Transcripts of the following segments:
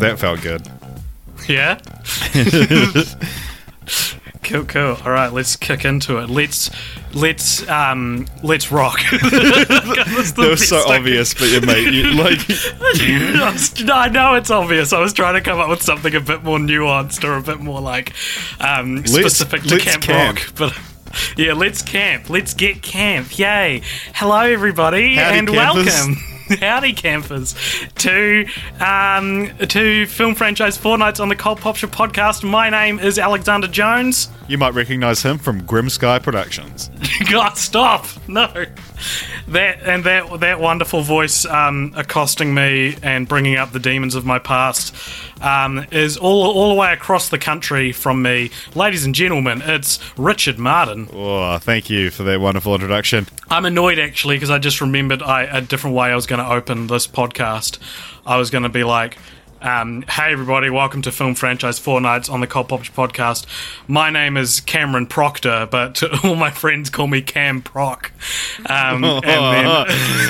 That that felt good. Yeah. cool, cool. All right, let's kick into it. Let's let's um let's rock. That was so obvious, but you mate, you, like I know it's obvious. I was trying to come up with something a bit more nuanced or a bit more like um, specific to let's Camp, camp. Rock. But yeah, let's camp. Let's get camp. Yay! Hello, everybody, Howdy, and campers. welcome. Howdy, campers, to um, to film franchise Fortnights on the Cold Pop Shop podcast. My name is Alexander Jones. you might recognize him from Grim Sky Productions. God, stop! No, that and that that wonderful voice um, accosting me and bringing up the demons of my past um, is all all the way across the country from me, ladies and gentlemen. It's Richard Martin. Oh, thank you for that wonderful introduction. I'm annoyed actually because I just remembered I, a different way I was going to open this podcast. I was going to be like. Um, hey everybody, welcome to Film Franchise Four Fortnights on the Cold Pop podcast. My name is Cameron Proctor, but all my friends call me Cam Proc. Um, and then,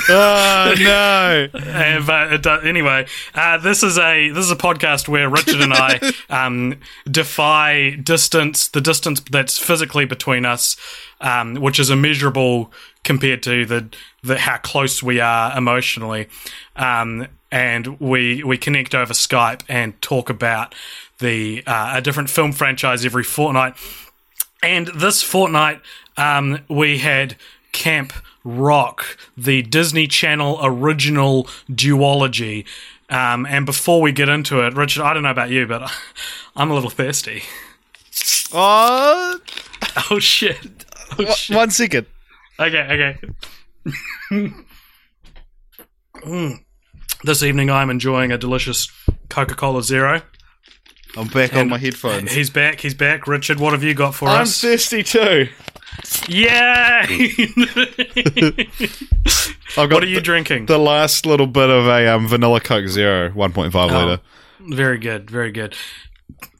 oh no! uh, but does, anyway, uh, this is a this is a podcast where Richard and I um, defy distance, the distance that's physically between us, um, which is immeasurable compared to the, the how close we are emotionally, um, and we we connect over Skype and talk about the uh, a different film franchise every fortnight. And this fortnight, um, we had Camp Rock, the Disney Channel original duology. Um, and before we get into it, Richard, I don't know about you, but I'm a little thirsty. Oh, Oh shit! Oh, shit. one second. Okay, okay. Mm. This evening, I'm enjoying a delicious Coca-Cola Zero. I'm back on my headphones. He's back. He's back. Richard, what have you got for us? I'm us? thirsty too. Yay! I've got what are you the, drinking? the last little bit of a um, vanilla Coke Zero, 1.5 Oh. liter. Very good, very good.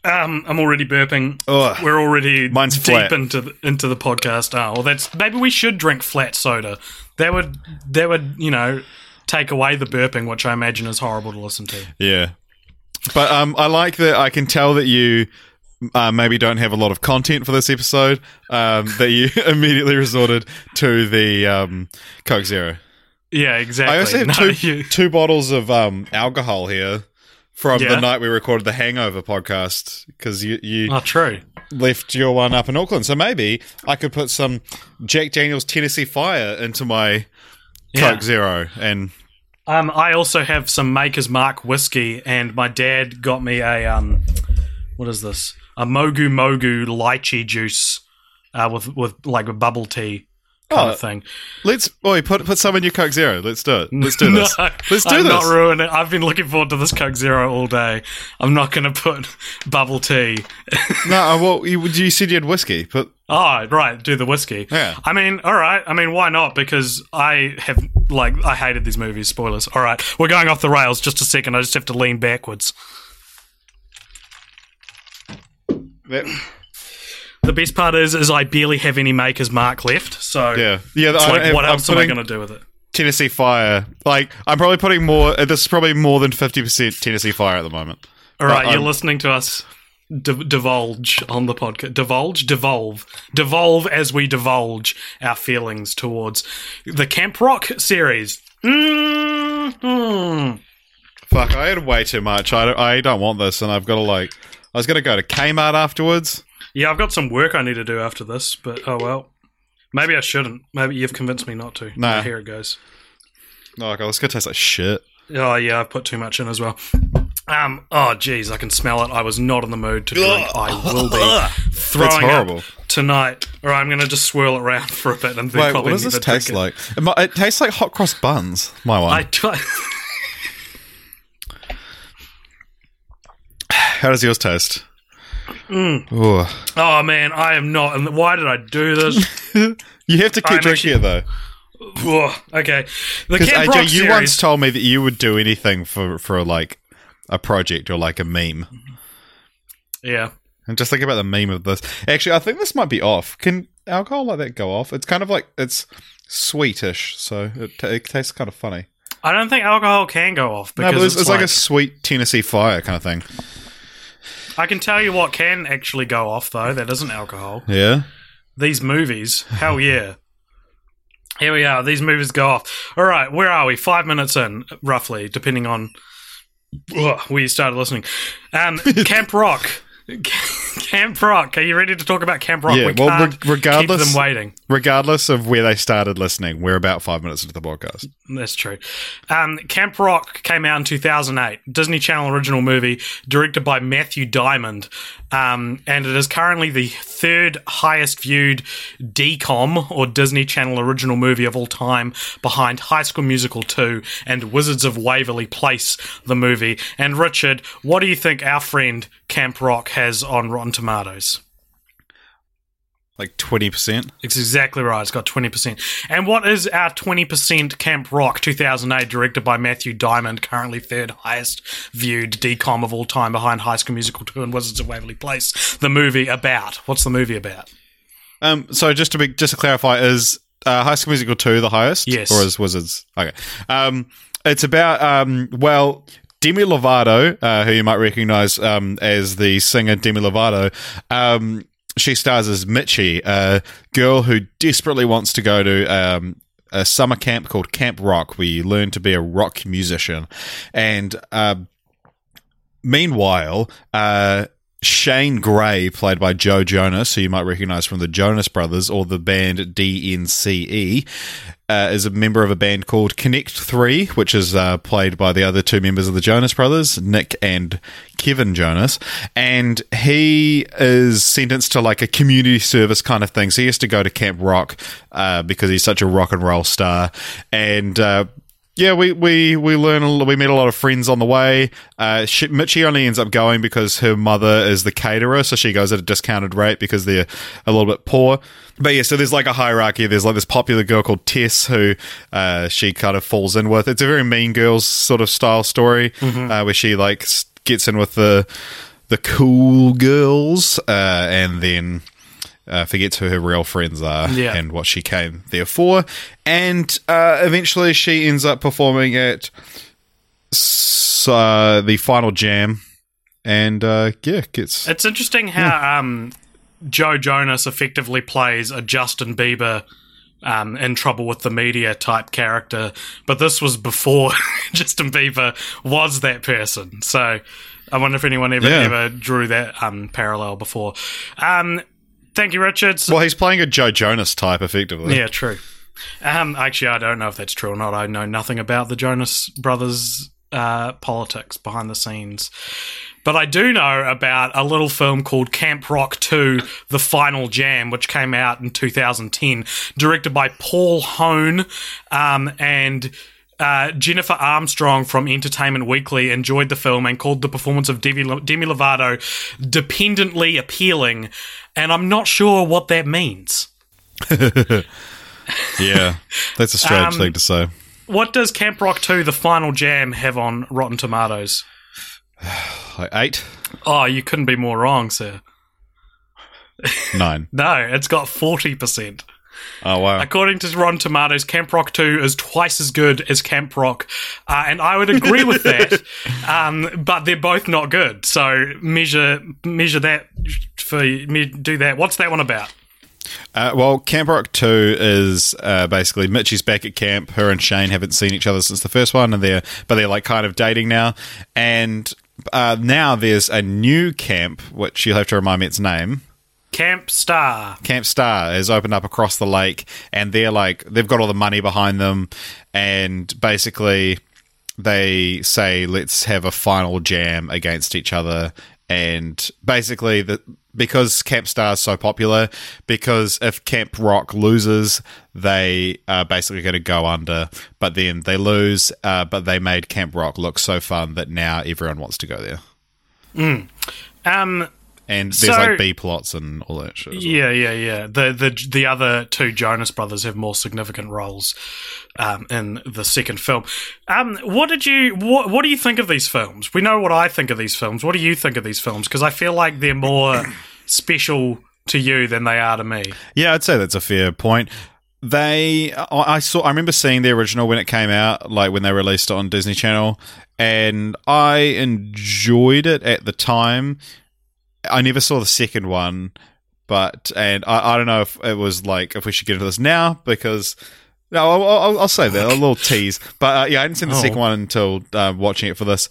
Um, I'm already burping. Ugh. We're already Mine's deep flat. into the, into the podcast. Oh, well, that's maybe we should drink flat soda. That would that would you know take away the burping, which I imagine is horrible to listen to. Yeah. But um, I like that I can tell that you uh, maybe don't have a lot of content for this episode, um, that you immediately resorted to the um, Coke Zero. Yeah, exactly. I also have No, two, you- two bottles of um, alcohol here from Yeah. the night we recorded the Hangover podcast because you, you oh, true. left your one up in Auckland. So maybe I could put some Jack Daniels Tennessee Fire into my Yeah. Coke Zero and Um, I also have some Maker's Mark whiskey, and my dad got me a um, what is this? A Mogu Mogu lychee juice, uh, with with like a bubble tea kind Oh, of thing. let's boy put put some in your Coke Zero. Let's do it. Let's do this. No, Let's do I'm this. not ruin it. I've been looking forward to this Coke Zero all day. I'm not going to put bubble tea. No, uh, well, you, you said you had whiskey, but Oh, right, do the whiskey. Yeah. I mean, all right. I mean, why not? Because I have like I hated these movies. Spoilers. All right, we're going off the rails. Just a second. I just have to lean backwards. that, The best part is, is I barely have any Maker's Mark left. So yeah, yeah. it's I like, have- what I'm else am I going to do with it? Tennessee Fire. Like, I'm probably putting more. uh, This is probably more than fifty percent Tennessee Fire at the moment. All right, Uh, you're um, listening to us d- divulge on the podcast. Divulge, devolve, devolve as we divulge our feelings towards the Camp Rock series. Mm-hmm. Fuck, I had way too much. I don't, I don't want this, and I've got to like. I was gonna go to Kmart afterwards. Yeah, I've got some work I need to do after this, but oh well. Maybe I shouldn't. Maybe you've convinced me not to. Nah. Here it goes. Oh, God, this gonna taste like shit. Oh yeah, I've put too much in as well. Um. Oh, geez, I can smell it. I was not in the mood to drink. I will be throwing horrible. up tonight. or I'm going to just swirl it around for a bit and then Wait, probably what does this never taste it. like? It, mi- it tastes like hot cross buns. My one. I try- How does yours taste? Mm. Oh man, I am not. And why did I do this? You have to keep I'm drinking it though, Ugh, okay, the because Camp AJ, Rock you series. once told me that you would do anything for for like a project or like a meme. yeah, And just think about the meme of this. Actually, I think this might be off. Can alcohol like that go off? It's kind of like it's sweetish, so it, t- it tastes kind of funny. I don't think alcohol can go off No, but it's, it's like, a sweet Tennessee fire kind of thing. I can tell you what can actually go off though. That isn't alcohol. Yeah. These movies, hell yeah. Here we are. These movies go off. All right, where are we? Five minutes in, roughly, depending on ugh, where you started listening. Um, Camp Rock. Camp Rock. Are you ready to talk about Camp Rock? Yeah, we well, reg- regardless- keep them waiting. Regardless of where they started listening, we're about five minutes into the podcast. That's true. Um, Camp Rock came out in 2008. Disney Channel original movie, directed by Matthew Diamond. Um, and it is currently the third highest viewed DCOM or Disney Channel original movie of all time, behind High School Musical 2 and Wizards of Waverly Place, the movie. And Richard, what do you think our friend Camp Rock has on Rotten Tomatoes? Like twenty percent. It's exactly right. It's got 20%. And what is our 20% Camp Rock 2008, directed by Matthew Diamond, currently third highest viewed DCOM of all time behind High School Musical 2 and Wizards of Waverly Place? The movie about. What's the movie about? Um. So just to be just to clarify, is uh, High School Musical two the highest? Yes. Or is Wizards? Okay. Um. It's about um. Well. Demi Lovato, uh, who you might recognize um, as the singer Demi Lovato, um, she stars as Mitchie, a girl who desperately wants to go to um, a summer camp called Camp Rock, where you learn to be a rock musician. And uh, meanwhile, uh, Shane Gray, played by Joe Jonas, who you might recognize from the Jonas Brothers or the band DNCE, uh, is a member of a band called Connect Three, which is uh, played by the other two members of the Jonas Brothers, Nick and Kevin Jonas. And he is sentenced to like a community service kind of thing. So he has to go to Camp Rock uh, because he's such a rock and roll star. And uh, yeah, we we we learn a, we meet a lot of friends on the way. Uh, she, Mitchie only ends up going because her mother is the caterer, so she goes at a discounted rate because they're a little bit poor. But yeah, so there's like a hierarchy. There's like this popular girl called Tess who uh, she kind of falls in with. It's a very Mean Girls sort of style story uh, where she like gets in with the the cool girls uh, and then uh, forgets who her real friends are Yeah. and what she came there for. And uh, eventually she ends up performing at uh, the final jam. And uh, yeah, gets. It's interesting how um, Joe Jonas effectively plays a Justin Bieber um, in trouble with the media type character, but this was before Justin Bieber was that person. So I wonder if anyone ever Yeah. ever drew that um, parallel before. Um, thank you, Richards. Well, he's playing a Joe Jonas type, effectively. Yeah, true. Um, actually, I don't know if that's true or not. I know nothing about the Jonas Brothers uh, politics behind the scenes. But I do know about a little film called Camp Rock 2 The Final Jam, which came out in 2010, directed by Paul Hoen um, and. Uh, Jennifer Armstrong from Entertainment Weekly enjoyed the film and called the performance of Demi, Demi Lovato dependently appealing, and I'm not sure what that means. Yeah. That's a strange Um, thing to say. What does Camp Rock 2 The Final Jam have on Rotten Tomatoes? Like eight? Oh, you couldn't be more wrong, sir. Nine. No, it's got 40%. Oh, wow. According to Rotten Tomatoes, Camp Rock 2 is twice as good as Camp Rock. Uh, and I would agree with that. Um, but they're both not good. So measure measure that for me do that. What's that one about? Uh, well, Camp Rock 2 is uh, basically Mitchie's back at camp. Her and Shane haven't seen each other since the first one, and they're but they're like kind of dating now. And uh, now there's a new camp, which you'll have to remind me its name. Camp Star. Camp Star has opened up across the lake, and they're like they've got all the money behind them, and basically they say let's have a final jam against each other, and basically the because Camp Star is so popular, because if Camp Rock loses, they are basically going to go under. But then they lose, uh, but they made Camp Rock look so fun that now everyone wants to go there. Um, And there's So- like B plots and all that shit. as well. yeah, yeah, yeah. The the the other two Jonas brothers have more significant roles um, in the second film. Um, what did you what What do you think of these films? We know what I think of these films. What do you think of these films? Because I feel like they're more special to you than they are to me. Yeah, I'd say that's a fair point. They, I I saw, I remember seeing the original when it came out, like when they released it on Disney Channel, and I enjoyed it at the time. I never saw the second one, but and I, I don't know if it was like if we should get into this now because no, I'll, I'll, I'll say that a little tease. But uh, yeah, I didn't see the Oh. second one until uh, watching it for this.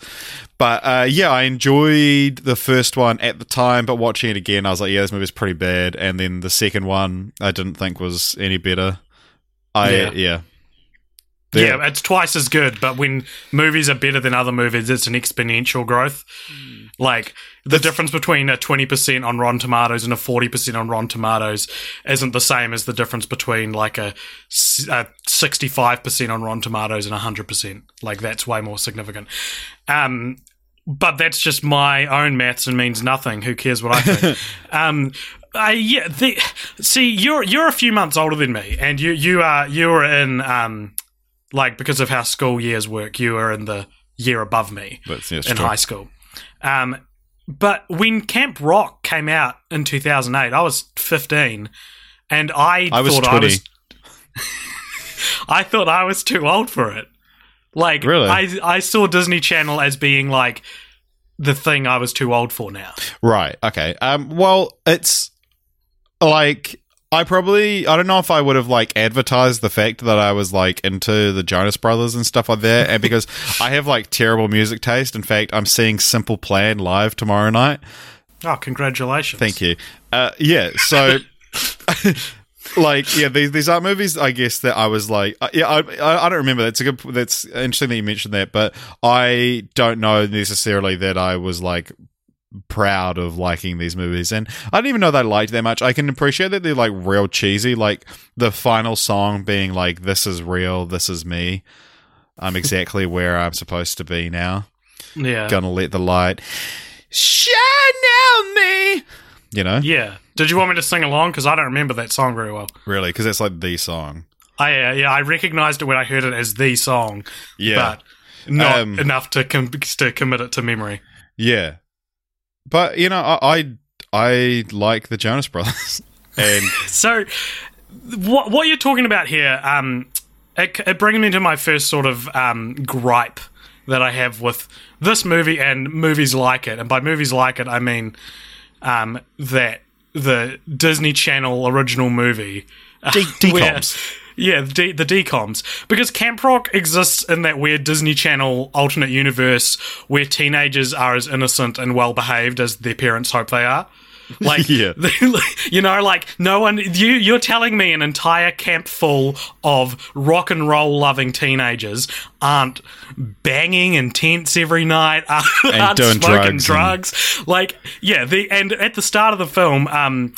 But uh, yeah, I enjoyed the first one at the time, but watching it again, I was like, yeah, this movie's pretty bad. And then the second one, I didn't think was any better. I Yeah. yeah. Yeah. it's twice as good, but when movies are better than other movies, it's an exponential growth. Like the difference between a twenty percent on Rotten Tomatoes and a forty percent on Rotten Tomatoes isn't the same as the difference between like a sixty-five percent on Rotten Tomatoes and hundred percent. Like that's way more significant. Um, but that's just my own maths and means nothing. Who cares what I think? um, uh, yeah, the, see, you're you're a few months older than me, and you you are you are in um, like because of how school years work, you are in the year above me yeah, in true. high school. Um, but when Camp Rock came out in 2008, I was 15, and I, I was thought 20. I was I thought I was too old for it. Like, Really? I I saw Disney Channel as being like the thing I was too old for now. Right. Okay. Um. Well, it's like I probably I don't know if I would have like advertised the fact that I was like into the Jonas Brothers and stuff like that, and because I have like terrible music taste. In fact, I'm seeing Simple Plan live tomorrow night. Oh, congratulations! Thank you. Uh. Yeah. So. Like yeah, these these are movies. I guess that I was like, uh, yeah, I, I I don't remember. That's a good. That's interesting that you mentioned that, but I don't know necessarily that I was like proud of liking these movies and I didn't even know that I liked that much. I can appreciate that they're like real cheesy, like the final song being like this is real, this is me. I'm exactly where I'm supposed to be now. Yeah, Gonna let the light shine on me. You know? yeah. Did you want me to sing along? Because I don't remember that song very well. Really, because that's like the song. I uh, yeah, I recognized it when I heard it as the song, Yeah. but not Um, enough to com- to commit it to memory. Yeah. But you know, I I, I like the Jonas Brothers. and So, what what you're talking about here, um, it, it brings me to my first sort of um, gripe that I have with this movie and movies like it. And by movies like it, I mean um, that the Disney Channel original movie, D- where- DComs. Yeah, the, D- the DComs, because Camp Rock exists in that weird Disney Channel alternate universe where teenagers are as innocent and well behaved as their parents hope they are. Like, Yeah. you know, like no one. You you're telling me an entire camp full of rock and roll loving teenagers aren't banging in tents every night, aren't doing smoking drugs drugs. Like, yeah, the and at the start of the film, um,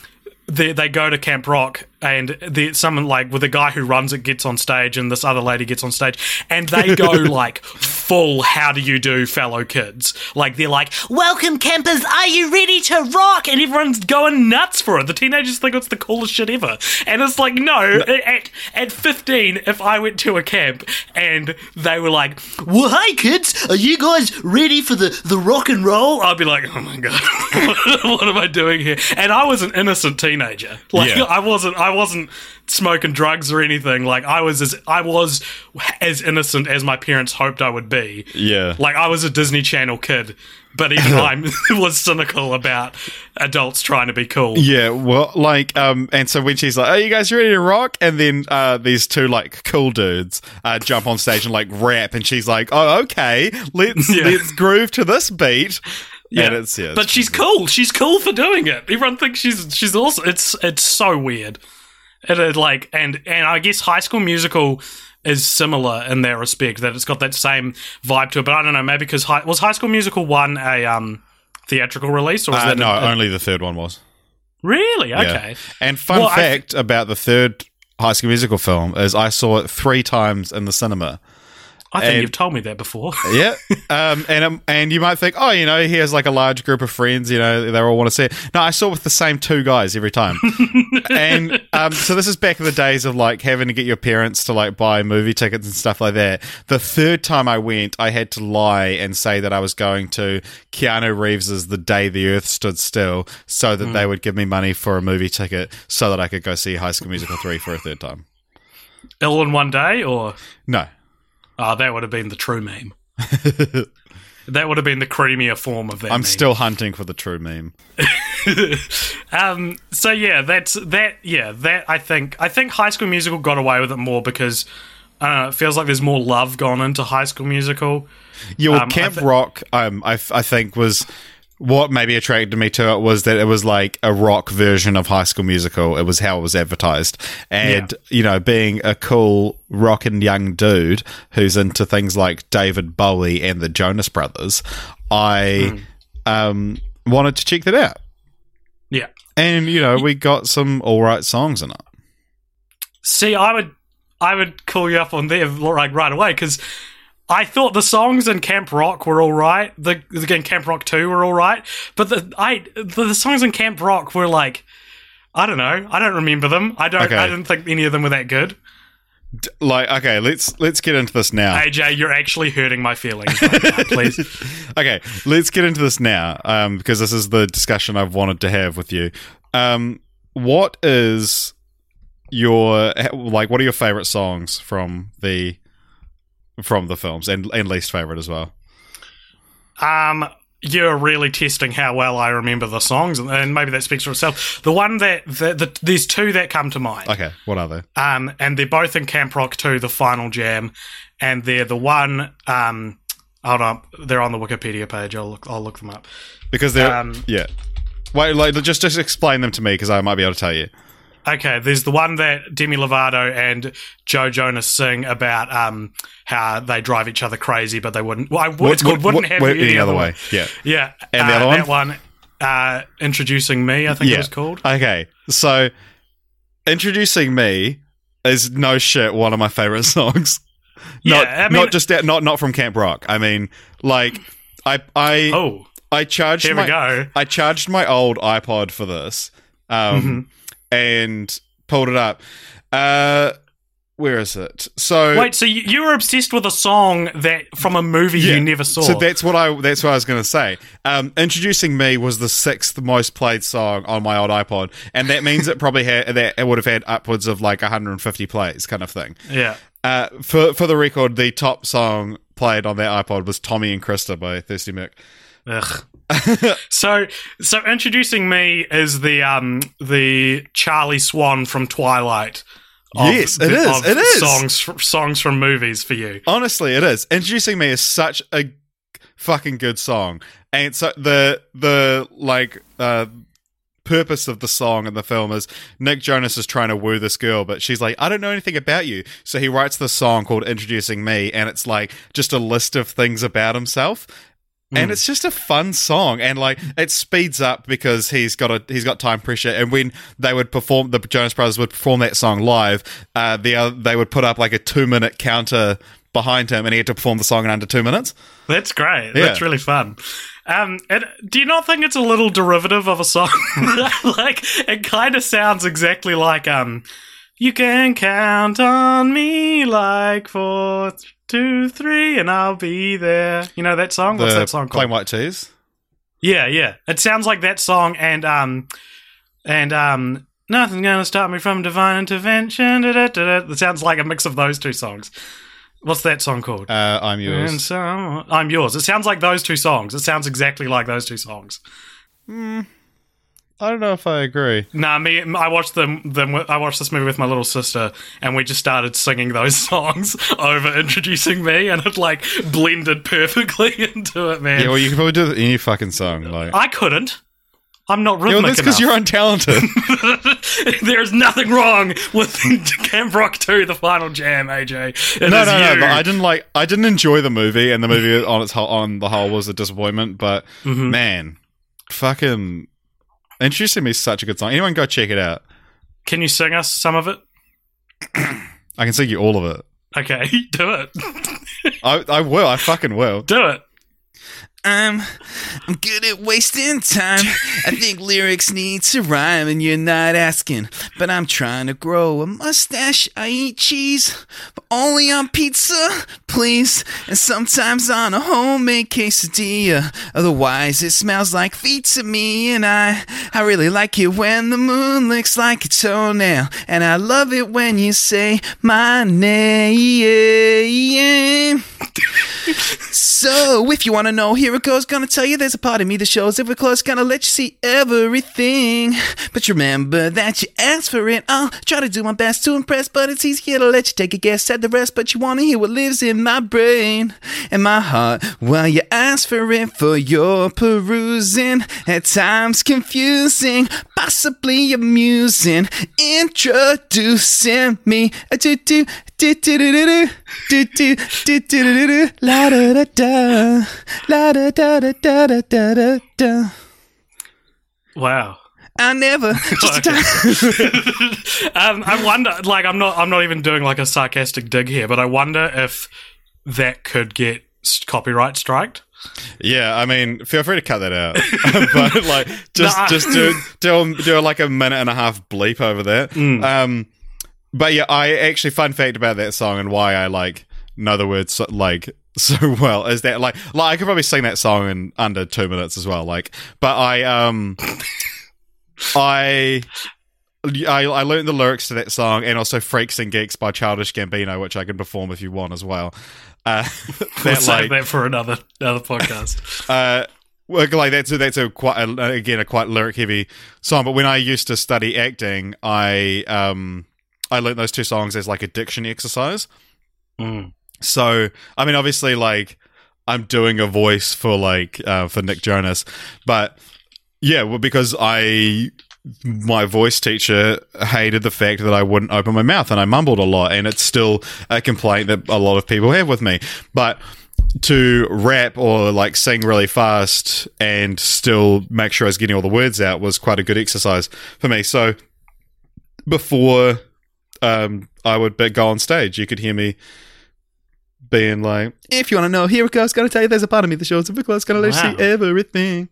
they they go to Camp Rock and the someone like with a guy who runs it gets on stage and this other lady gets on stage and they go like full how do you do fellow kids? Like they're like welcome campers. Are you ready to rock? And everyone's going nuts for it. The teenagers think it's the coolest shit ever. And it's like no at, at 15 if I went to a camp and they were like well hey kids are you guys ready for the the rock and roll? I'd be like oh my god what am I doing here? And I was an innocent teenager. Like Yeah. I wasn't I wasn't smoking drugs or anything. Like I was as I was as innocent as my parents hoped I would be. Yeah. Like I was a Disney Channel kid, but even I was cynical about adults trying to be cool. Yeah, well, like, um, and so when she's like, "Are you guys ready to rock?" and then uh, these two like cool dudes uh, jump on stage and like rap, and she's like, "Oh, okay, let's Yeah. let's groove to this beat." and it's yeah, but it's- she's cool. She's cool for doing it. Everyone thinks she's she's awesome. It's it's so weird. It is like, and and I guess High School Musical is similar in that respect that it's got that same vibe to it. But I don't know, maybe because high, was High School Musical one a um theatrical release or was Uh, that no, a- a- only the third one was. really Yeah. okay? And fun Well, fact about the third High School Musical film is I saw it three times in the cinema. I think And- you've told me that before. Yeah, um, and um, and you might think, oh, you know, he has like a large group of friends. You know, they all want to see it. No, I saw it with the same two guys every time. and um, so this is back in the days of like having to get your parents to like buy movie tickets and stuff like that. The third time I went, I had to lie and say that I was going to Keanu Reeves's The Day the Earth Stood Still, so that they would give me money for a movie ticket, so that I could go see High School Musical three for a third time. All in one day, or No. Oh, that would have been the true meme. that would have been the creamier form of that. I'm meme. still hunting for the true meme. um, so yeah, that's that. Yeah, that I think I think High School Musical got away with it more because know. It feels like there's more love gone into High School Musical. Yeah, well, Um, Camp thi- Rock, um, I, I think was what maybe attracted me to it was that it was like a rock version of High School Musical. It was how it was advertised, and you know, being a cool rockin' young dude who's into things like David Bowie and the Jonas Brothers, I um, wanted to check that out. Yeah. And you know, we got some all right songs in it. See, I would I would call you up on there like right away because I thought the songs in Camp Rock were all right. The again Camp Rock Two were all right, but the I the, the songs in Camp Rock were like I don't know. I don't remember them. I don't. Okay. I didn't think any of them were that good. Like, okay, let's let's get into this now. AJ, you're actually hurting my feelings. Right now, please. okay, let's get into this now, um, because this is the discussion I've wanted to have with you. Um, what is your like? What are your favorite songs from the from the films, and and least favorite as well? Um, you're really testing how well I remember the songs, and- and maybe that speaks for itself. The one that the, the there's two that come to mind. Okay, what are they? Um, and they're both in Camp Rock 2, the final jam, and they're the one. Um, hold on, they're on the Wikipedia page. I'll look. I'll look them up. Because they're Um, yeah. Wait, like just just explain them to me because I might be able to tell you. Okay, there's the one that Demi Lovato and Joe Jonas sing about um, how they drive each other crazy, but they wouldn't. Well, I, it's called "Wouldn't Have You Any Other Way." Yeah. Yeah, And the uh, other one? that one, uh, introducing me, I think it was called. Okay, so introducing me is no shit one of my favorite songs. Yeah, not, I mean- not just that, not not from Camp Rock. I mean, like I I Oh, I charged here my we go. I charged my old iPod for this, um, Mm-hmm. And pulled it up. Uh, where is it? So Wait, so you, were obsessed with a song that from a movie Yeah. you never saw? So that's what I that's what I was going to say. Um, Introducing me was the sixth most played song on my old iPod, and that means it probably had that it would have had upwards of like 150 plays, kind of thing. yeah. Uh, for for the record, the top song played on that iPod was "Tommy and Krista" by Thirsty Merc. Ugh. so, so introducing me is the um the Charlie Swan from Twilight. of Yes, it the- is, of it is. songs songs from movies for you. Honestly, it is. Introducing me is such a fucking good song, and so the the like uh purpose of the song in the film is Nick Jonas is trying to woo this girl, but she's like, I don't know anything about you. So he writes this song called Introducing Me, and it's like just a list of things about himself. And it's just a fun song, and like it speeds up because he's got a he's got time pressure. And when they would perform, the Jonas Brothers would perform that song live. Uh, the other, they would put up like a two minute counter behind him, and he had to perform the song in under two minutes. That's great. Yeah. That's really fun. Um, and do you not think it's a little derivative of a song? like it kind of sounds exactly like um, you can count on me like four, two, three, and I'll be there. You know that song? What's that song called? Plain White T's. Yeah, yeah. It sounds like that song and um and um nothing's gonna stop me from divine intervention. Da, da, da, da. It sounds like a mix of those two songs. What's that song called? Uh, I'm and yours. so I'm yours. It sounds like those two songs. It sounds exactly like those two songs. I don't know if I agree. Nah, me. I watched them. Them. I watched this movie with my little sister, and we just started singing those songs over introducing me, and it like blended perfectly into it, man. Yeah, well, you can probably do any fucking song. Like, I couldn't. I'm not Yeah, rhythmic well, that's because you're untalented. There's nothing wrong with Camp Rock 2, the final jam, AJ. It no, no, no. But I didn't like. I didn't enjoy the movie, and the movie on its whole, on the whole was a disappointment. But Mhm. man, fucking introducing me is such a good song. Anyone go check it out. Can you sing us some of it? I can sing you all of it. Okay, do it. I, I will. I fucking will. Do it. I'm I'm good at wasting time. I think lyrics need to rhyme, and you're not asking. But I'm trying to grow a mustache. I eat cheese, but only on pizza, please. And sometimes on a homemade quesadilla. Otherwise, it smells like feet to me. And I I really like it when the moon looks like a toenail. And I love it when you say my name. So, if you want to know, here it goes. Gonna tell you there's a part of me that shows if we're close, gonna let you see everything. But remember that you asked for it. I'll try to do my best to impress, but it's easier to let you take a guess at the rest. But you wanna hear what lives in my brain and my heart while you ask for it for your perusing. At times confusing, possibly amusing. Introducing me. Do do do do do do do do do do do do do la da da da la da da da da da da da. Wow. I never. um, I wonder, like, I'm not, I'm not even doing like a sarcastic dig here, but I wonder if that could get copyright striked. Yeah, I mean, feel free to cut that out, but like, just nah. just do do do like a minute and a half bleep over there. Mm. Um, but yeah, I actually fun fact about that song and why I like know the words so, like so well is that like like I could probably sing that song in under two minutes as well. Like, but I um I. I, I learned the lyrics to that song and also Freaks and Geeks by Childish Gambino, which I can perform if you want as well. Uh, We'll that, save like, that for another another podcast. uh, well, like that's a, that's a quite a, again a quite lyric heavy song. But when I used to study acting, I um I learned those two songs as like a diction exercise. Mm. So I mean, obviously, like I'm doing a voice for like uh, for Nick Jonas, but yeah, well, because I my voice teacher hated the fact that I wouldn't open my mouth and I mumbled a lot, and it's still a complaint that a lot of people have with me. But to rap or like sing really fast and still make sure I was getting all the words out was quite a good exercise for me. So before um, I would go on stage, you could hear me being like, If you want to know, here it goes. Gonna tell you there's a part of me that shows if we're close, gonna let you see everything.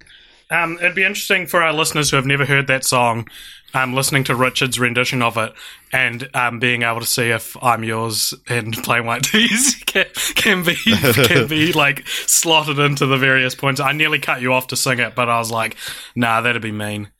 Um, it'd be interesting for our listeners who have never heard that song, um, listening to Richard's rendition of it and um, being able to see if I'm yours and plain white tees can, can be can be like slotted into the various points. I nearly cut you off to sing it, but I was like, nah, that'd be mean.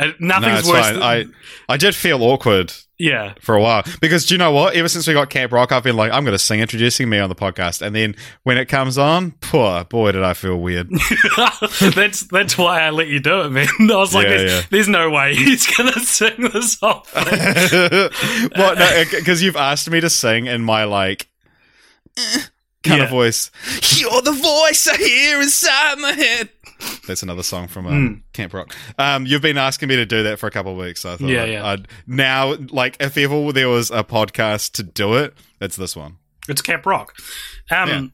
Uh, no, nothing's it's worse. Than, I, I did feel awkward yeah, for a while because do you know what? Ever since we got Camp Rock, I've been like, I'm going to sing introducing me on the podcast, and then when it comes on, poor boy, did I feel weird. that's that's why I let you do it, man. I was like, Yeah, there's, yeah. there's no way he's gonna sing this whole thing. well, no, because you've asked me to sing in my like eh, kind Yeah. of voice. You're the voice I hear inside my head. That's another song from um, Camp Rock. Um, you've been asking me to do that for a couple of weeks. So I thought, Yeah, I'd, yeah. I'd now like if ever there was a podcast to do it, it's this one. It's Camp Rock. Um,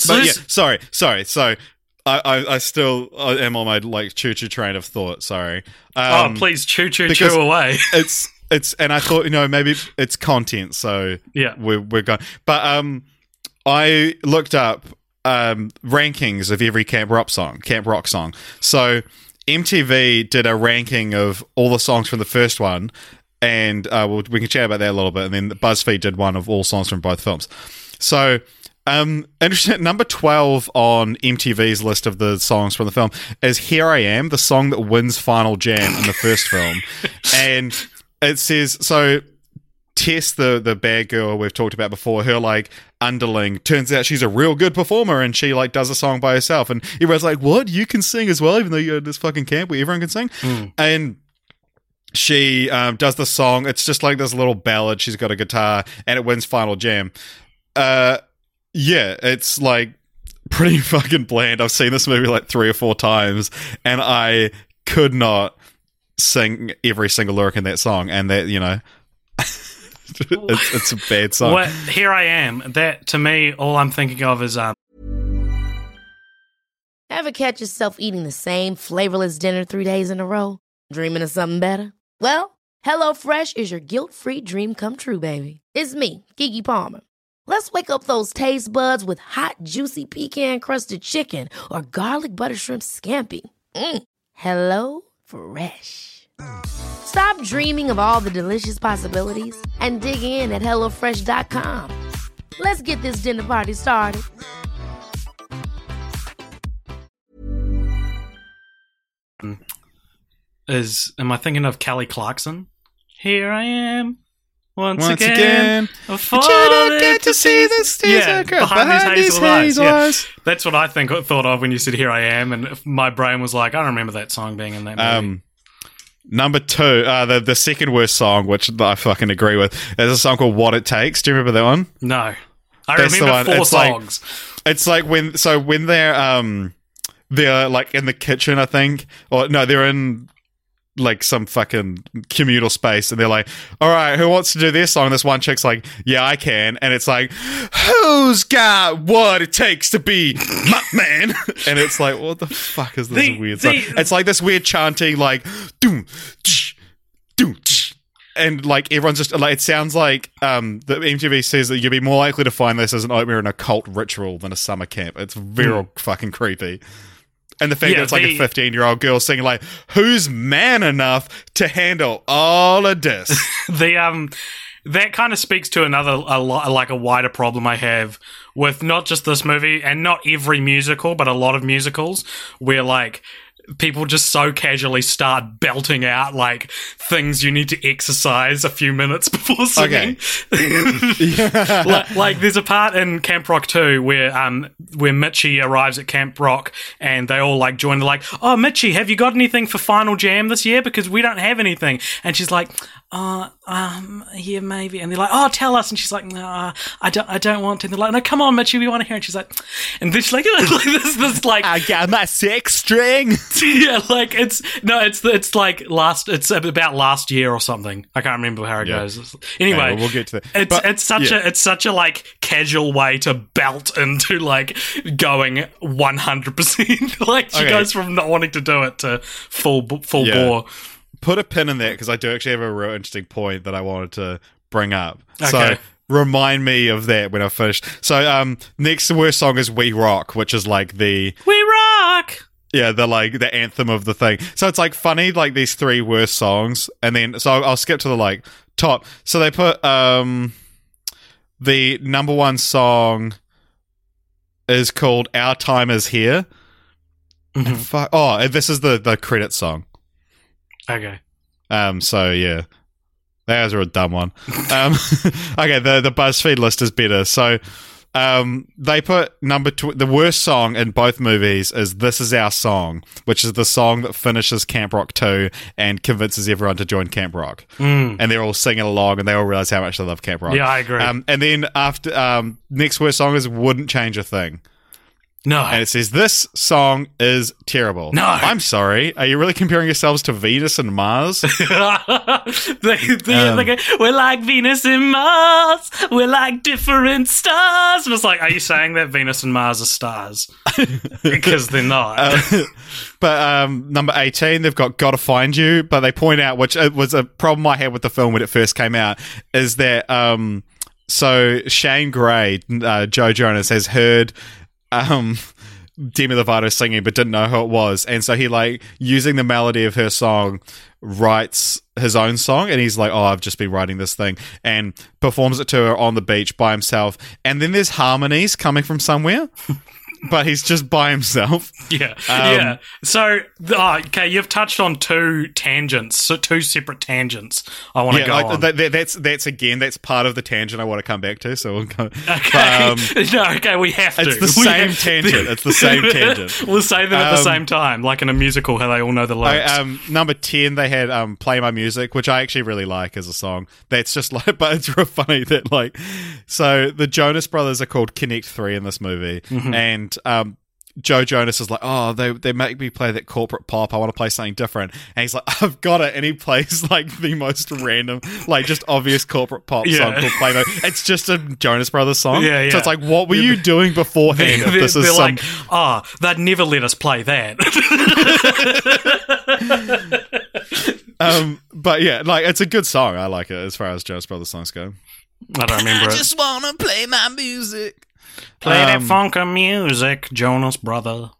so But yeah, sorry, sorry. So I, I, I still I am on my like choo choo train of thought. Sorry. oh, Um, please choo choo choo away. It's it's and I thought you know maybe it's content, so Yeah. we're we're going. But um, I looked up um rankings of every Camp Rock song, Camp Rock song. So MTV did a ranking of all the songs from the first one, and uh, we'll, we can chat about that a little bit. And then BuzzFeed did one of all songs from both films. So. Um, interesting. Number twelve on MTV's list of the songs from the film is "Here I Am," the song that wins Final Jam in the first film, and it says so. Tess, the the bad girl we've talked about before, her like underling turns out she's a real good performer, and she like does a song by herself, and everyone's like, "What? You can sing as well, even though you're at this fucking camp where everyone can sing." And she um, does the song. It's just like this little ballad. She's got a guitar, and it wins Final Jam. Uh, yeah, it's like pretty fucking bland. I've seen this movie like three or four times, and I could not sing every single lyric in that song, and that you know, it's, it's a bad song. What, here I am. That to me, all I'm thinking of is um, Ever catch yourself eating the same flavorless dinner three days in a row? Dreaming of something better? Well, HelloFresh is your guilt-free dream come true, baby. It's me, Keke Palmer. Let's wake up those taste buds with hot, juicy pecan-crusted chicken or garlic butter shrimp scampi. Mm. Hello Fresh. Stop dreaming of all the delicious possibilities and dig in at HelloFresh.com. Let's get this dinner party started. is am I thinking of Kelly Clarkson? Here I am. Once, Once again, again, I've but you don't get to see the pieces. stairs yeah, I behind, behind these these hazel eyes. hazel Yeah. That's what I think thought of when you said "Here I Am," and my brain was like, I don't remember that song being in that movie. Um, number two, uh, the the second worst song, which I fucking agree with, is a song called "What It Takes." Do you remember that one? no, I That's the remember four It's like- songs. It's like when so when they're um they're like in the kitchen, I think, or no, they're in like some fucking communal space, and they're like, "All right, who wants to do this song?" This one chick's like, "Yeah, I can," and it's like, "Who's got what it takes to be my man?" and it's like, "What the fuck is this The- weird song?" It's like this weird chanting, like, "Doom, tsh, doom." tsh." And like everyone's just like it sounds like um the MTV says that you'd be more likely to find this as an opener in a cult ritual than a summer camp. It's very fucking creepy. And the fact. Yeah, that it's like a 15 year old girl singing like, "Who's man enough to handle all of this?" the um that kind of speaks to another a lot like a wider problem I have with not just this movie and not every musical, but a lot of musicals where like people just so casually start belting out like things you need to exercise a few minutes before singing. like, like there's a part in Camp Rock 2 where um where Mitchie arrives at Camp Rock and they all like join. Like, "Oh, Mitchie, have you got anything for Final Jam this year? Because we don't have anything." And she's like, "Uh, um, yeah, maybe." And they're like, "Oh, tell us." And she's like, "No, I don't, I don't want to." And they're like, "No, come on, Mitchie, we want to hear." And she's like, and this like, like this, this like I got my six string. yeah, like it's no, it's it's like last, it's about last year or something. I can't remember how it Yeah. goes. Anyway, Okay, well, we'll get to that. It's But- it's such yeah. a it's such a like casual way to belt into like going one hundred percent. Like she Okay. goes from not wanting to do it to full full Yeah. bore. Put a pin in that because I do actually have a real interesting point that I wanted to bring up. So remind me of that when I finish. So um, next worst song is "We Rock," which is like the We rock. Yeah, the like the anthem of the thing. So it's like funny, like these three worst songs, and then so I'll, I'll skip to the like top. So they put um the number one song is called "Our Time Is Here." Mhm. And fu- oh, this is the the credit song. Okay. Um, so yeah, that was a dumb one. Um, okay, the the BuzzFeed list is better. So, um, they put number tw- the worst song in both movies is "This Is Our Song," which is the song that finishes Camp Rock two and convinces everyone to join Camp Rock, Mm. and they're all singing along and they all realize how much they love Camp Rock. Yeah, I agree. Um, and then after um, next worst song is "Wouldn't Change a Thing." No. And it says, This song is terrible. No. I'm sorry. Are you really comparing yourselves to Venus and Mars? they, Um, go, we're like Venus and Mars. We're like different stars. And it's like, are you saying that Venus and Mars are stars? because they're not. Uh, but um, number 18, they've got Gotta Find You. But they point out, which was a problem I had with the film when it first came out, is that um, so Shane Gray, uh, Joe Jonas, has heard um, Demi Lovato singing but didn't know who it was. And so he, like, using the melody of her song, writes his own song. And he's like, oh, I've just been writing this thing. And performs it to her on the beach by himself. And then there's harmonies coming from somewhere. but he's just by himself. yeah. um, yeah. So, oh, okay, you've touched on two tangents, so two separate tangents I want to Yeah, go on. that, that- that's that's again that's part of the tangent I want to come back to. So we'll go. Okay. Um, no, okay, we have to. it's the We same have- tangent. It's the same tangent. we'll say them at the Um, same time, like in a musical, how they all know the I, lyrics. um, number ten, they had um, "Play My Music," which I actually really like as a song. That's just like, but it's real funny that like, so the Jonas Brothers are called Connect Three in this movie, Mm-hmm. and um, Joe Jonas is like, oh, they they make me play that corporate pop. I want to play something different. And he's like, I've got it. And he plays like the most random, like just obvious corporate pop Yeah. song called Play No. It's just a Jonas Brothers song. Yeah, yeah. So it's like, what were you doing beforehand? if they're, this is they're some like, ah, they'd never let us play that. um, but yeah, like it's a good song. I like it as far as Jonas Brothers songs go. I don't remember I it. just wanna play my music. Play that um, funky music, Jonas brother.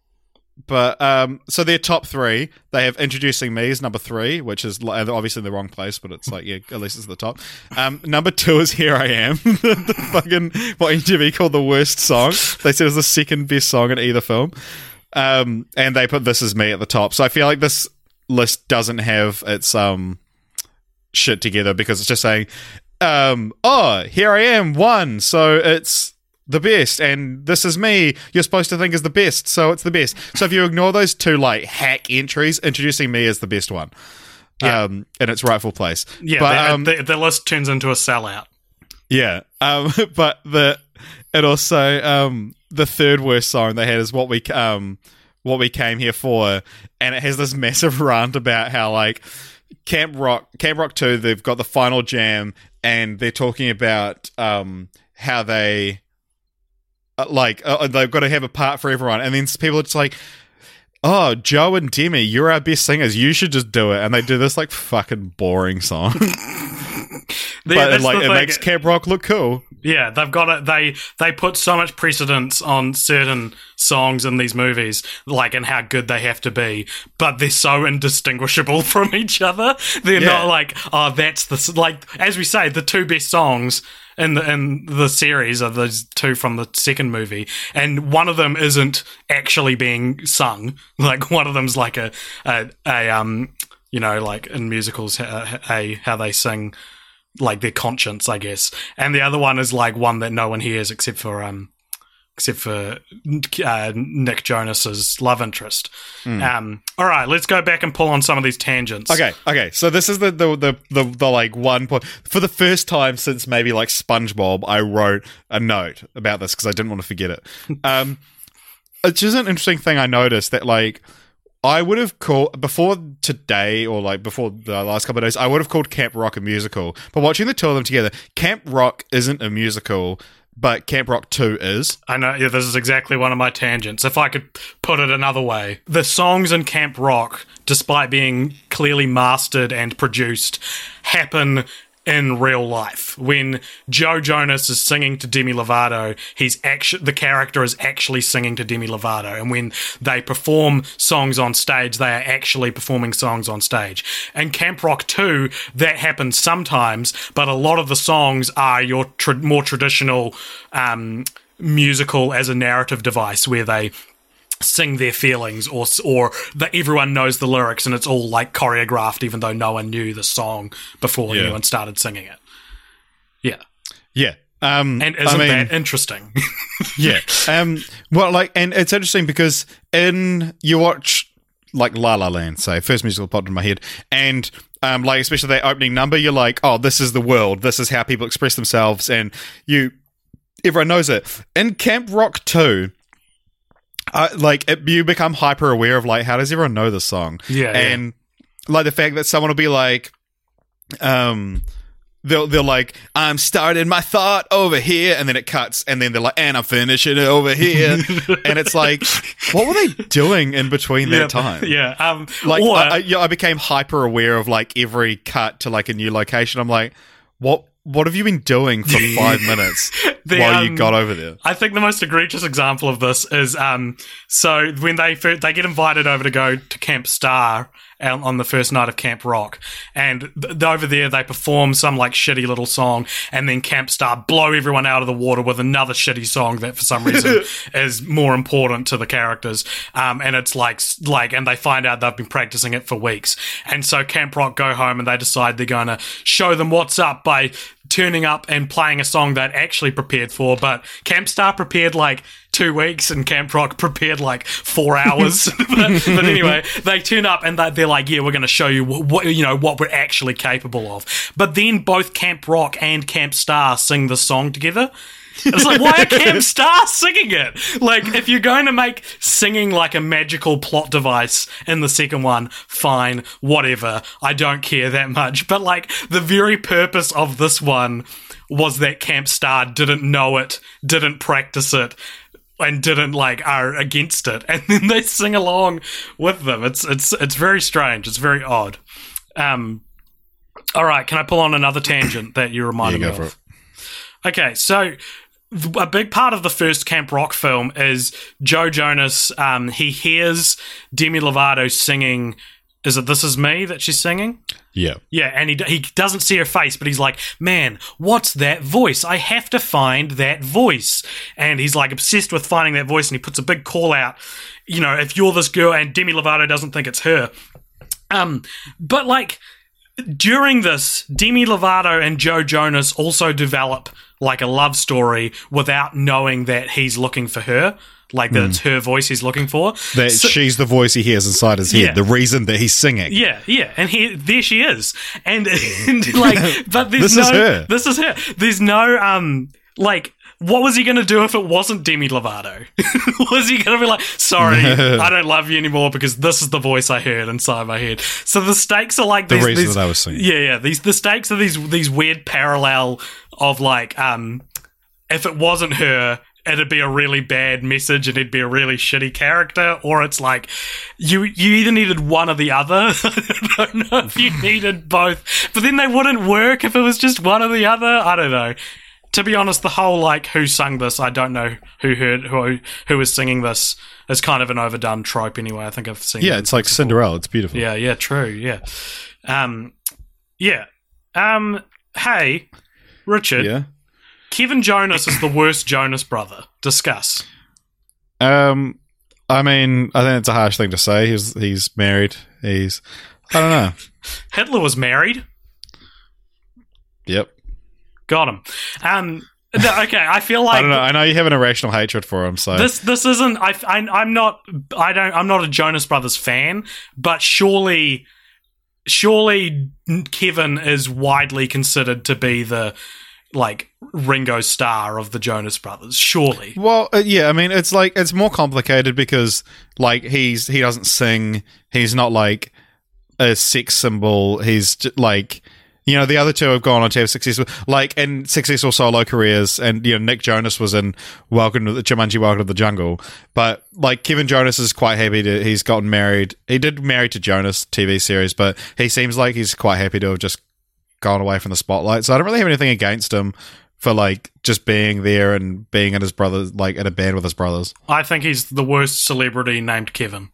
But um, so their top three, they have introducing me as number three, which is obviously in the wrong place, but it's like yeah, at least it's the top. Um, number two is Here I Am, the fucking what MTV called the worst song. They said it was the second best song in either film, um, and they put This Is Me at the top. So I feel like this list doesn't have its um shit together because it's just saying, um, oh, here I am, one. So it's the best, and this is me. You're supposed to think is the best, so it's the best. So if you ignore those two like hack entries, introducing me as the best one, um, in its rightful place. Yeah, but the, um, the, the list turns into a sellout. yeah, um, but the it also um the third worst song they had is what we um what we came here for, and it has this massive rant about how like Camp Rock Camp Rock Two they've got the final jam, and they're talking about um how they like uh, they've got to have a part for everyone, and then people are just like. Oh, Joe and Demi, you're our best singers. You should just do it. And they do this like fucking boring song, Yeah, but that's like it makes Camp Rock look cool. Yeah, they've got it. They they put so much precedence on certain songs in these movies, like and how good they have to be, but they're so indistinguishable from each other. They're Yeah. not like, oh, that's the like as we say, the two best songs in the in the series are those two from the second movie, and one of them isn't actually being sung. Like one of them's like a a, a um you know like in musicals a, a how they sing like their conscience, I guess. And the other one is like one that no one hears except for um except for uh, Nick Jonas's love interest. Um, all right, let's go back and pull on some of these tangents. Okay, okay. So this is the the the the, the like one point for the first time since maybe like SpongeBob. I wrote a note about this because I didn't want to forget it. Um, it's just an interesting thing I noticed that like I would have called before today or like before the last couple of days. I would have called Camp Rock a musical, but watching the two of them together, Camp Rock isn't a musical. But Camp Rock 2 is. I know, yeah, this is exactly one of my tangents. If I could put it another way, the songs in Camp Rock, despite being clearly mastered and produced, happen in real life. When Joe Jonas is singing to Demi Lovato, he's actually the character is actually singing to Demi Lovato, and when they perform songs on stage, they are actually performing songs on stage. And Camp Rock 2, that happens sometimes, but a lot of the songs are your tr- more traditional um, musical as a narrative device, where they sing their feelings or or that everyone knows the lyrics and it's all like choreographed even though no one knew the song before Yeah. anyone started singing it yeah Yeah. Um, and isn't mean- that interesting Yeah. Um. Well, like, and it's interesting because in you watch like La La Land, say first musical popped in my head, and um, like especially that opening number, you're like, oh, this is the world. This is how people express themselves, and you, everyone knows it. In Camp Rock two. Uh, like it, you become hyper aware of like how does everyone know this song? Yeah, yeah. and like the fact that someone will be like um they'll they're like i'm starting my thought over here and then it cuts and then they're like and i'm finishing it over here. And it's like what were they doing in between that time? yeah um like or, I, I, yeah, I became hyper aware of like every cut to like a new location. I'm like what what have you been doing for five minutes The, while you um, got over there? I think the most egregious example of this is um, so when they they get invited over to go to Camp Star on on the first night of Camp Rock, and th- over there they perform some like shitty little song, and then Camp Star blow everyone out of the water with another shitty song that for some reason is more important to the characters, um, and it's like like, and they find out they've been practicing it for weeks, and so Camp Rock go home and they decide they're going to show them what's up by turning up and playing a song that actually prepared for, but Camp Star prepared like two weeks and Camp Rock prepared like four hours. but, but anyway, they turn up and they- they're like, "Yeah, we're going to show you what, what you know what we're actually capable of." But then both Camp Rock and Camp Star sing the song together. It's like, why are Camp Star singing it? Like, if you're going to make singing like a magical plot device in the second one, fine, whatever. I don't care that much. But like, the very purpose of this one was that Camp Star didn't know it, didn't practice it, and didn't like are against it, and then they sing along with them. It's it's it's very strange. It's very odd. Um, all right, can I pull on another tangent that you reminded Yeah, me of? for Okay, so a big part of the first Camp Rock film is Joe Jonas. Um, he hears Demi Lovato singing. Is it "This Is Me" that she's singing? Yeah. Yeah, and he he doesn't see her face, but he's like, "Man, what's that voice? I have to find that voice." And he's like obsessed with finding that voice, and he puts a big call out. You know, if you're this girl, and Demi Lovato doesn't think it's her. Um, but like during this, Demi Lovato and Joe Jonas also develop like a love story without knowing that he's looking for her, like that it's her voice he's looking for. That So- she's the voice he hears inside his head. Yeah. The reason that he's singing. yeah, yeah, and he there she is, and, and like, but there's This no, is her. this is her. There's no um, like, what was he gonna do if it wasn't Demi Lovato? was he gonna be like, sorry, I don't love you anymore because this is the voice I heard inside my head? So the stakes are like The these, reason these- that I was singing. Yeah, yeah. These the stakes are these these weird parallel of like, um, if it wasn't her. It'd be a really bad message, and it'd be a really shitty character, or it's like you you either needed one or the other. I don't know if you needed both, but then they wouldn't work if it was just one or the other. I don't know. To be honest, the whole like who sung this, I don't know who heard who who was singing this. is kind of an overdone trope anyway. I think I've seen. Yeah, it's like before. Cinderella. It's beautiful. Yeah, yeah, true. Yeah, um, yeah. Um, hey, Richard. Yeah. Kevin Jonas is the worst Jonas brother. Discuss. Um, I mean, I think it's a harsh thing to say. He's he's married. He's I don't know. Hitler was married. Yep. Got him. Um, okay. I feel like I don't know. I know you have an irrational hatred for him. So this this isn't I, I i'm not i don't i'm not a jonas brothers fan but surely surely kevin is widely considered to be the like ringo Starr of the jonas brothers surely Well, uh, yeah, I mean, it's like it's more complicated because like he's he doesn't sing. He's not like a sex symbol. He's like you know the other two have gone on to have successful like and successful solo careers. And you know Nick Jonas was in Welcome to the Jumanji, Welcome to the Jungle. But like Kevin Jonas is quite happy to he's gotten married. He did marry to Jonas TV series, but he seems like he's quite happy to have just gone away from the spotlight. So I don't really have anything against him for like just being there and being in his brothers like in a band with his brothers. i think he's the worst celebrity named kevin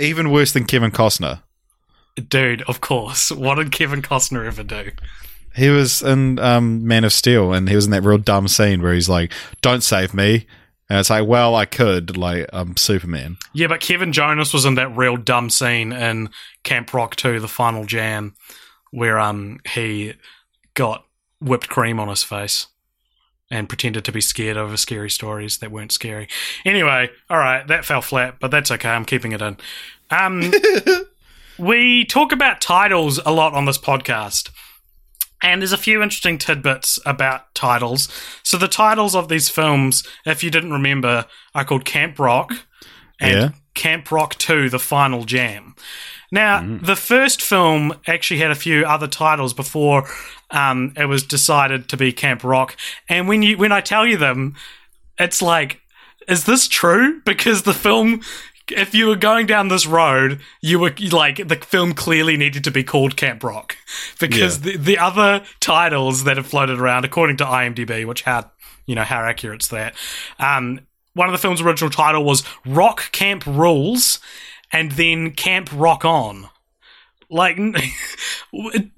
Even worse than Kevin Costner. Dude of course what did kevin costner ever do He was in um, Man of Steel and he was in that real dumb scene where he's like, Don't save me. And it's like, well, I could, like, I'm Superman. yeah but kevin jonas was in that real dumb scene in camp rock 2 the final jam where um he got whipped cream on his face and pretended to be scared over scary stories that weren't scary. Anyway, all right, that fell flat, but that's okay. I'm keeping it in. Um, we talk about titles a lot on this podcast. And there's a few interesting tidbits about titles. So the titles of these films, if you didn't remember, are called Camp Rock and Yeah. Camp Rock 2 The Final Jam. Now, the first film actually had a few other titles before um, it was decided to be Camp Rock. And when you when I tell you them, it's like, is this true? Because the film, if you were going down this road, you were like, the film clearly needed to be called Camp Rock. Because the, the other titles that have floated around, according to IMDb, which how, you know, how accurate's that, um, one of the film's original title was Rock Camp Rules, and then Camp Rock On. Like, when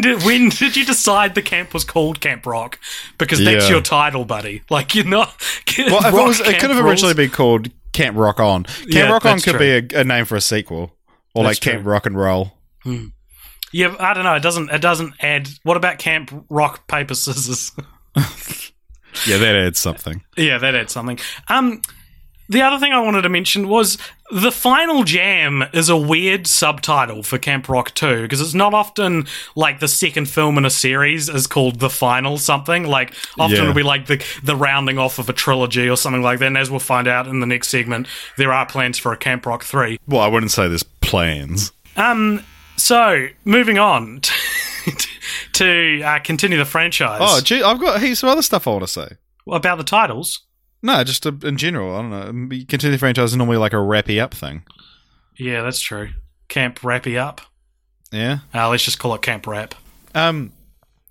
did when did you decide the camp was called Camp Rock? Because that's Yeah. your title, buddy. Like, you're not. Well, if it, Rock was, it Camp could have Rules. originally been called Camp Rock On. Camp Yeah, Rock On that's could be a, a name for a sequel. Or That's like Camp. Rock and Roll. Yeah, I don't know. It doesn't. It doesn't add. What about Camp Rock Paper Scissors? Yeah, that adds something. Yeah, that adds something. Um, the other thing I wanted to mention was The final jam is a weird subtitle for Camp Rock 2 because it's not often like the second film in a series is called the final something. Like often Yeah. it'll be like the the rounding off of a trilogy or something like that. And as we'll find out in the next segment, there are plans for a Camp Rock 3. Well, I wouldn't say there's plans. Um so moving on to uh, continue the franchise. Oh, gee, I've got heaps of other stuff I want to say. about the titles. No, just uh, in general. I don't know. Continue the franchise is normally like a wrappy up thing. Yeah, that's true. Camp Rappy Up. Yeah. Uh, let's just call it Camp wrap. Um.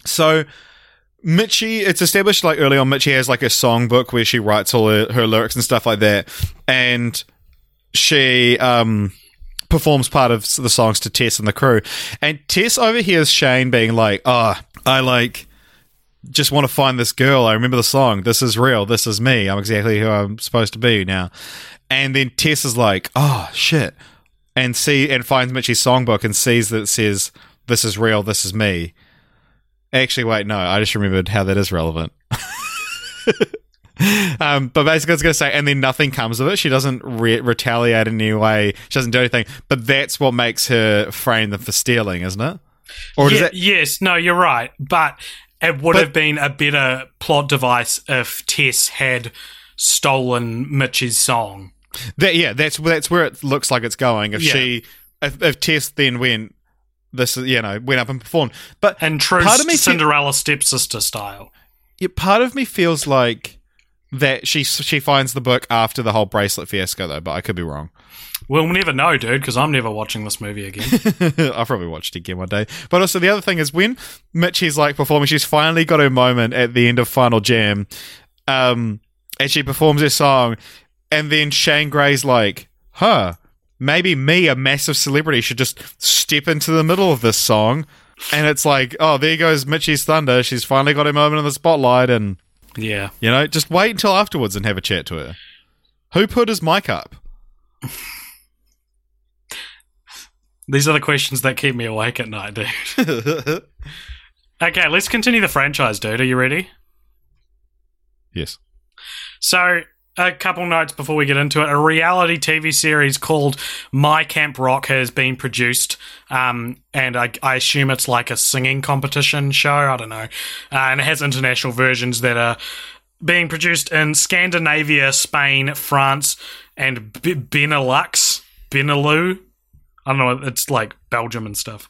So. Mitchie, it's established like early on. Mitchie has like a songbook where she writes all her, her lyrics and stuff like that, and she um performs part of the songs to Tess and the crew. And Tess overhears Shane being like, "Oh, I like just want to find this girl. I remember the song. This is real. This is me. I'm exactly who I'm supposed to be now." And then Tess is like, "Oh shit," and see and finds Mitchie's songbook and sees that it says, "This is real. This is me." Actually, wait, no. I just remembered how that is relevant. um, but basically, I was going to say, and then nothing comes of it. She doesn't re- retaliate in any way. She doesn't do anything. But that's what makes her frame them for stealing, isn't it? Or Yeah, that? yes, no, you're right. But it would But- have been a better plot device if Tess had stolen Mitch's song. That yeah, that's that's where it looks like it's going. If Yeah. she, if, if Tess then went, this is you know went up and performed. But And true part of me fe- Cinderella stepsister style. yeah, part of me feels like that she she finds the book after the whole bracelet fiasco though. But I could be wrong. We'll never know, dude, because I'm never watching this movie again. I'll probably watch it again one day. But also the other thing is when Mitchie's like performing, she's finally got her moment at the end of Final Jam, um, and she performs her song, and then Shane Gray's like, "Huh, maybe me, a massive celebrity, should just step into the middle of this song." And it's like, oh, there goes Mitchie's thunder. She's finally got her moment in the spotlight, and yeah. you know, just wait until afterwards and have a chat to her. Who put his mic up? These are the questions that keep me awake at night, dude. okay, let's continue the franchise, dude. Are you ready? yes. So, a couple notes before we get into it. A reality TV series called My Camp Rock has been produced, um, and I, I assume it's like a singing competition show. I don't know. Uh, and it has international versions that are being produced in Scandinavia, Spain, France, and B- Benelux. Benelux? I don't know. It's like Belgium and stuff.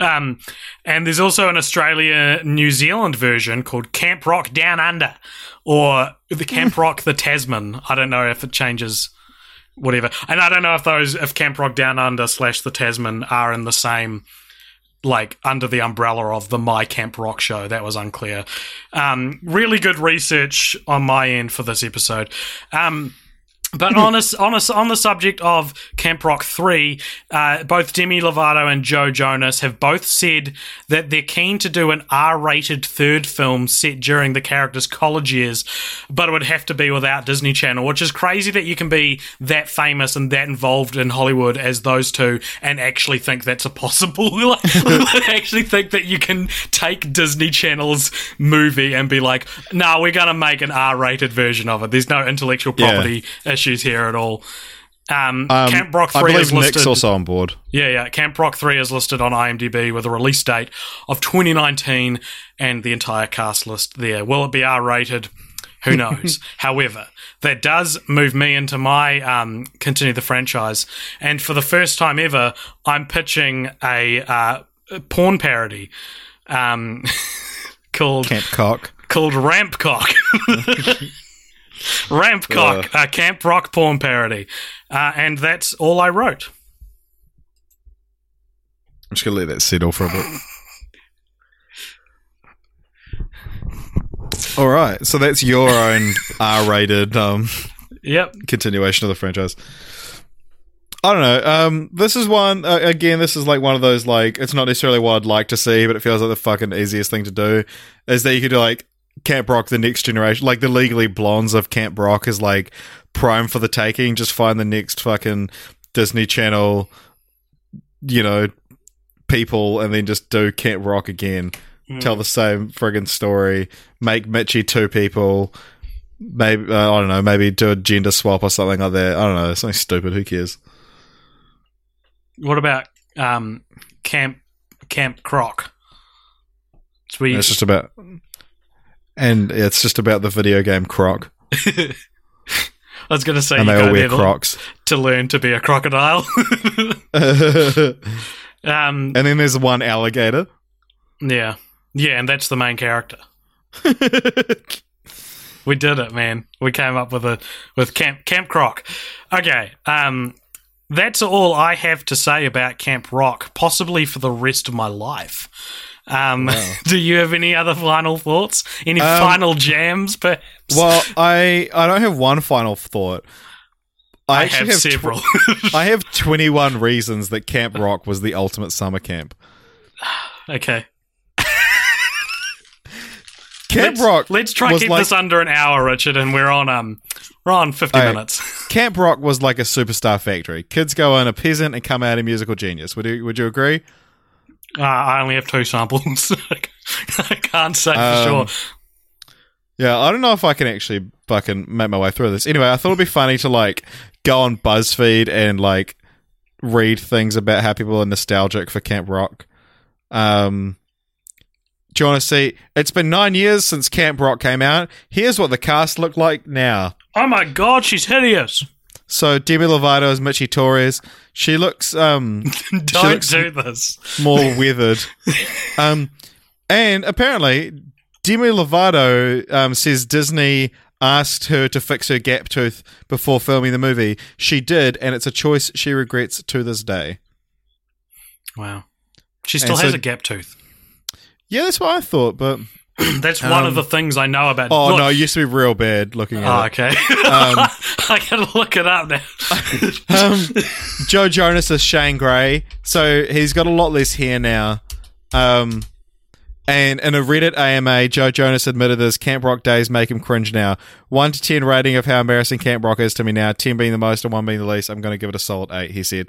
Um, and there's also an Australia New Zealand version called Camp Rock Down Under or the Camp Rock the Tasman. I don't know if it changes whatever. And I don't know if those if Camp Rock Down Under slash the Tasman are in the same like under the umbrella of the My Camp Rock show. That was unclear. Um, really good research on my end for this episode. Um, but on, a, on, a, on the subject of Camp Rock 3, uh, both Demi Lovato and Joe Jonas have both said that they're keen to do an R rated third film set during the characters' college years, but it would have to be without Disney Channel, which is crazy that you can be that famous and that involved in Hollywood as those two and actually think that's a possible. like, actually think that you can take Disney Channel's movie and be like, no, we're going to make an R rated version of it. There's no intellectual Yeah. property issues here at all. Um, Um, Camp Rock I 3 believe is Nick's listed. also on board. Yeah, yeah. Camp Rock 3 is listed on IMDb with a release date of 2019 and the entire cast list there. Will it be R rated? Who knows? However, that does move me into my um, continue the franchise. And for the first time ever, I'm pitching a uh, porn parody um, called Camp Cock. called Rampcock. Rampcock, a Camp Rock porn parody. Uh, and that's all I wrote. I'm just gonna let that settle for a bit. All right, so that's your own R-rated um, Yep. continuation of the franchise. I don't know. Um, this is one uh, again. This is like one of those like it's not necessarily what I'd like to see, but it feels like the fucking easiest thing to do is that you could do like Camp Rock, the next generation, like the Legally Blondes of Camp Rock is like prime for the taking. Just find the next fucking Disney Channel, you know, people, and then just do Camp Rock again. Tell the same friggin' story. Make Mitchie two people. maybe uh, I don't know, maybe do a gender swap or something like that. I don't know, something stupid. Who cares? What about um, Camp Camp Croc? It's where you, It's just about, and it's just about the video game Croc, I was going to say and they all wear Crocs. to learn to be a crocodile. and um, then there's one alligator. yeah, yeah, and that's the main character. We did it, man. We came up with a with Camp Camp Croc. Okay, um, that's all I have to say about Camp Rock, possibly for the rest of my life. Um, do you have any other final thoughts? Any Um, final jams? Perhaps Well, I I don't have one final thought. I, I have tw- several. I have 21 reasons that Camp Rock was the ultimate summer camp. okay, Camp let's, Rock. Let's try keep like, this under an hour, Richard, and we're on um we're on fifty minutes. Camp Rock was like a superstar factory. Kids go in a peasant and come out a musical genius. Would you Would you agree? Uh, I only have two samples. I can't say for Um, sure. Yeah, I don't know if I can actually fucking make my way through this. Anyway, I thought it'd be funny to like go on BuzzFeed and like read things about how people are nostalgic for Camp Rock. Um, do you want to see? It's been nine years since Camp Rock came out. Here's what the cast look like now. Oh my god, she's hideous! So Demi Lovato is Mitchie Torres. She looks um Don't looks- do this. more weathered. Um, and apparently, Demi Lovato um, says Disney asked her to fix her gap tooth before filming the movie. She did, and it's a choice she regrets to this day. Wow. She still And has so- a gap tooth. Yeah, that's what I thought. But That's one of Um, the things I know about. oh Look- no, it used to be real bad looking Oh, at okay. Um, I gotta look it up now. Um, Joe Jonas is Shane Gray, so he's got a lot less hair now. Um, and in a Reddit AMA, Joe Jonas admitted his Camp Rock days make him cringe now. 1 to 10 rating of how embarrassing Camp Rock is to me now, 10 being the most and 1 being the least. I'm going to give it a solid 8, he said.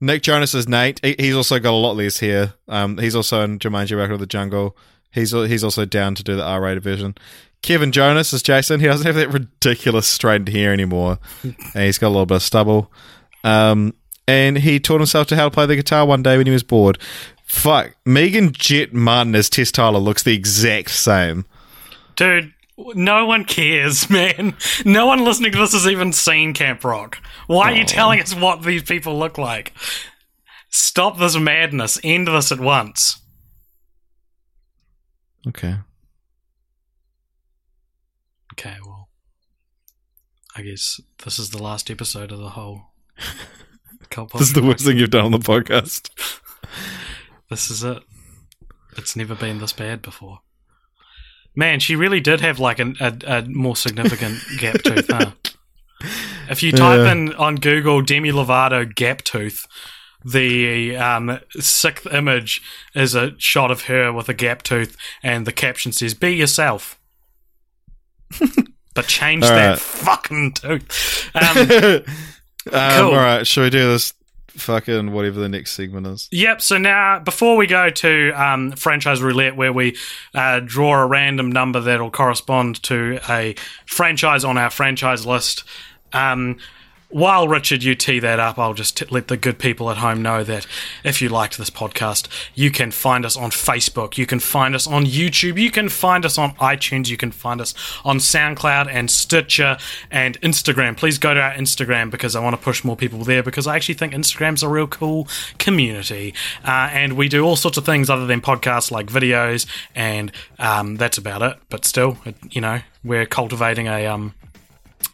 Nick Jonas is Nate. He's also got a lot less hair. Um, he's also in Jumanji Welcome to the Jungle. He's he's also down to do the R-rated version. Kevin Jonas is Jason. He doesn't have that ridiculous straightened hair anymore, and he's got a little bit of stubble. Um, and he taught himself to how to play the guitar one day when he was bored. Fuck, Meaghan Jette Martin as Tess Tyler looks the exact same. Dude, no one cares, man. No one listening to this has even seen Camp Rock. Why are you telling us what these people look like? Stop this madness. End this at once. Okay. Okay, well. I guess this is the last episode of the whole. This is the worst thing you've done on the podcast. This is it. It's never been this bad before. Man, she really did have like an, a, a more significant gap tooth, huh? If you type Yeah. in on Google Demi Lovato gap tooth, the um, sixth image is a shot of her with a gap tooth, and the caption says "Be yourself," but change All that right. fucking tooth. Um, um, Cool. All right, shall we do this fucking whatever the next segment is? Yep. So now, before we go to um, franchise roulette, where we uh, draw a random number that'll correspond to a franchise on our franchise list, um, while Richard, you tee that up, I'll just t- let the good people at home know that if you liked this podcast, you can find us on Facebook, you can find us on YouTube, you can find us on iTunes, you can find us on SoundCloud and Stitcher and Instagram. Please go to our Instagram because I want to push more people there because I actually think Instagram's a real cool community. Uh, and we do all sorts of things other than podcasts like videos, and um, that's about it. But still, you know, we're cultivating a. Um,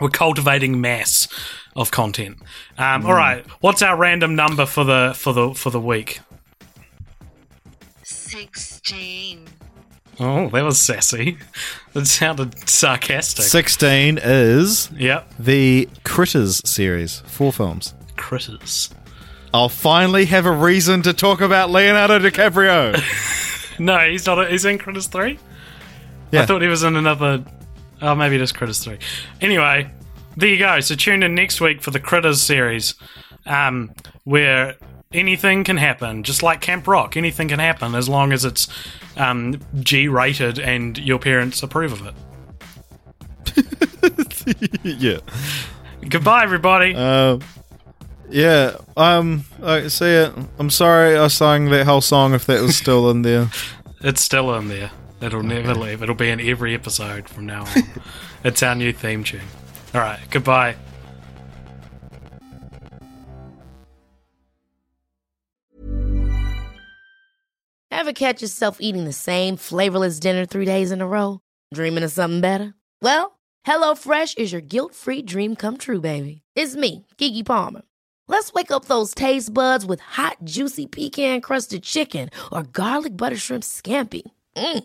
we're cultivating mass of content. Um, All right, what's our random number for the for the for the week? 16. Oh, that was sassy. That sounded sarcastic. 16 is Yep, the Critters series, four films. critters. I'll finally have a reason to talk about Leonardo DiCaprio. No, he's not. He's in Critters three. Yeah. I thought he was in another. Oh, maybe it is Critters three. Anyway, there you go. So tune in next week for the Critters series, um, where anything can happen. Just like Camp Rock, anything can happen as long as it's um, G rated and your parents approve of it. yeah. Goodbye, everybody. Uh, yeah. Um. I see it. I'm sorry I sang that whole song if that was still in there. it's still in there. It'll never leave. It'll be in every episode from now on. it's our new theme tune. All right. Goodbye. Ever catch yourself eating the same flavorless dinner three days in a row? Dreaming of something better? Well, HelloFresh is your guilt-free dream come true, baby. It's me, Keke Palmer. Let's wake up those taste buds with hot, juicy pecan-crusted chicken or garlic butter shrimp scampi. Mm.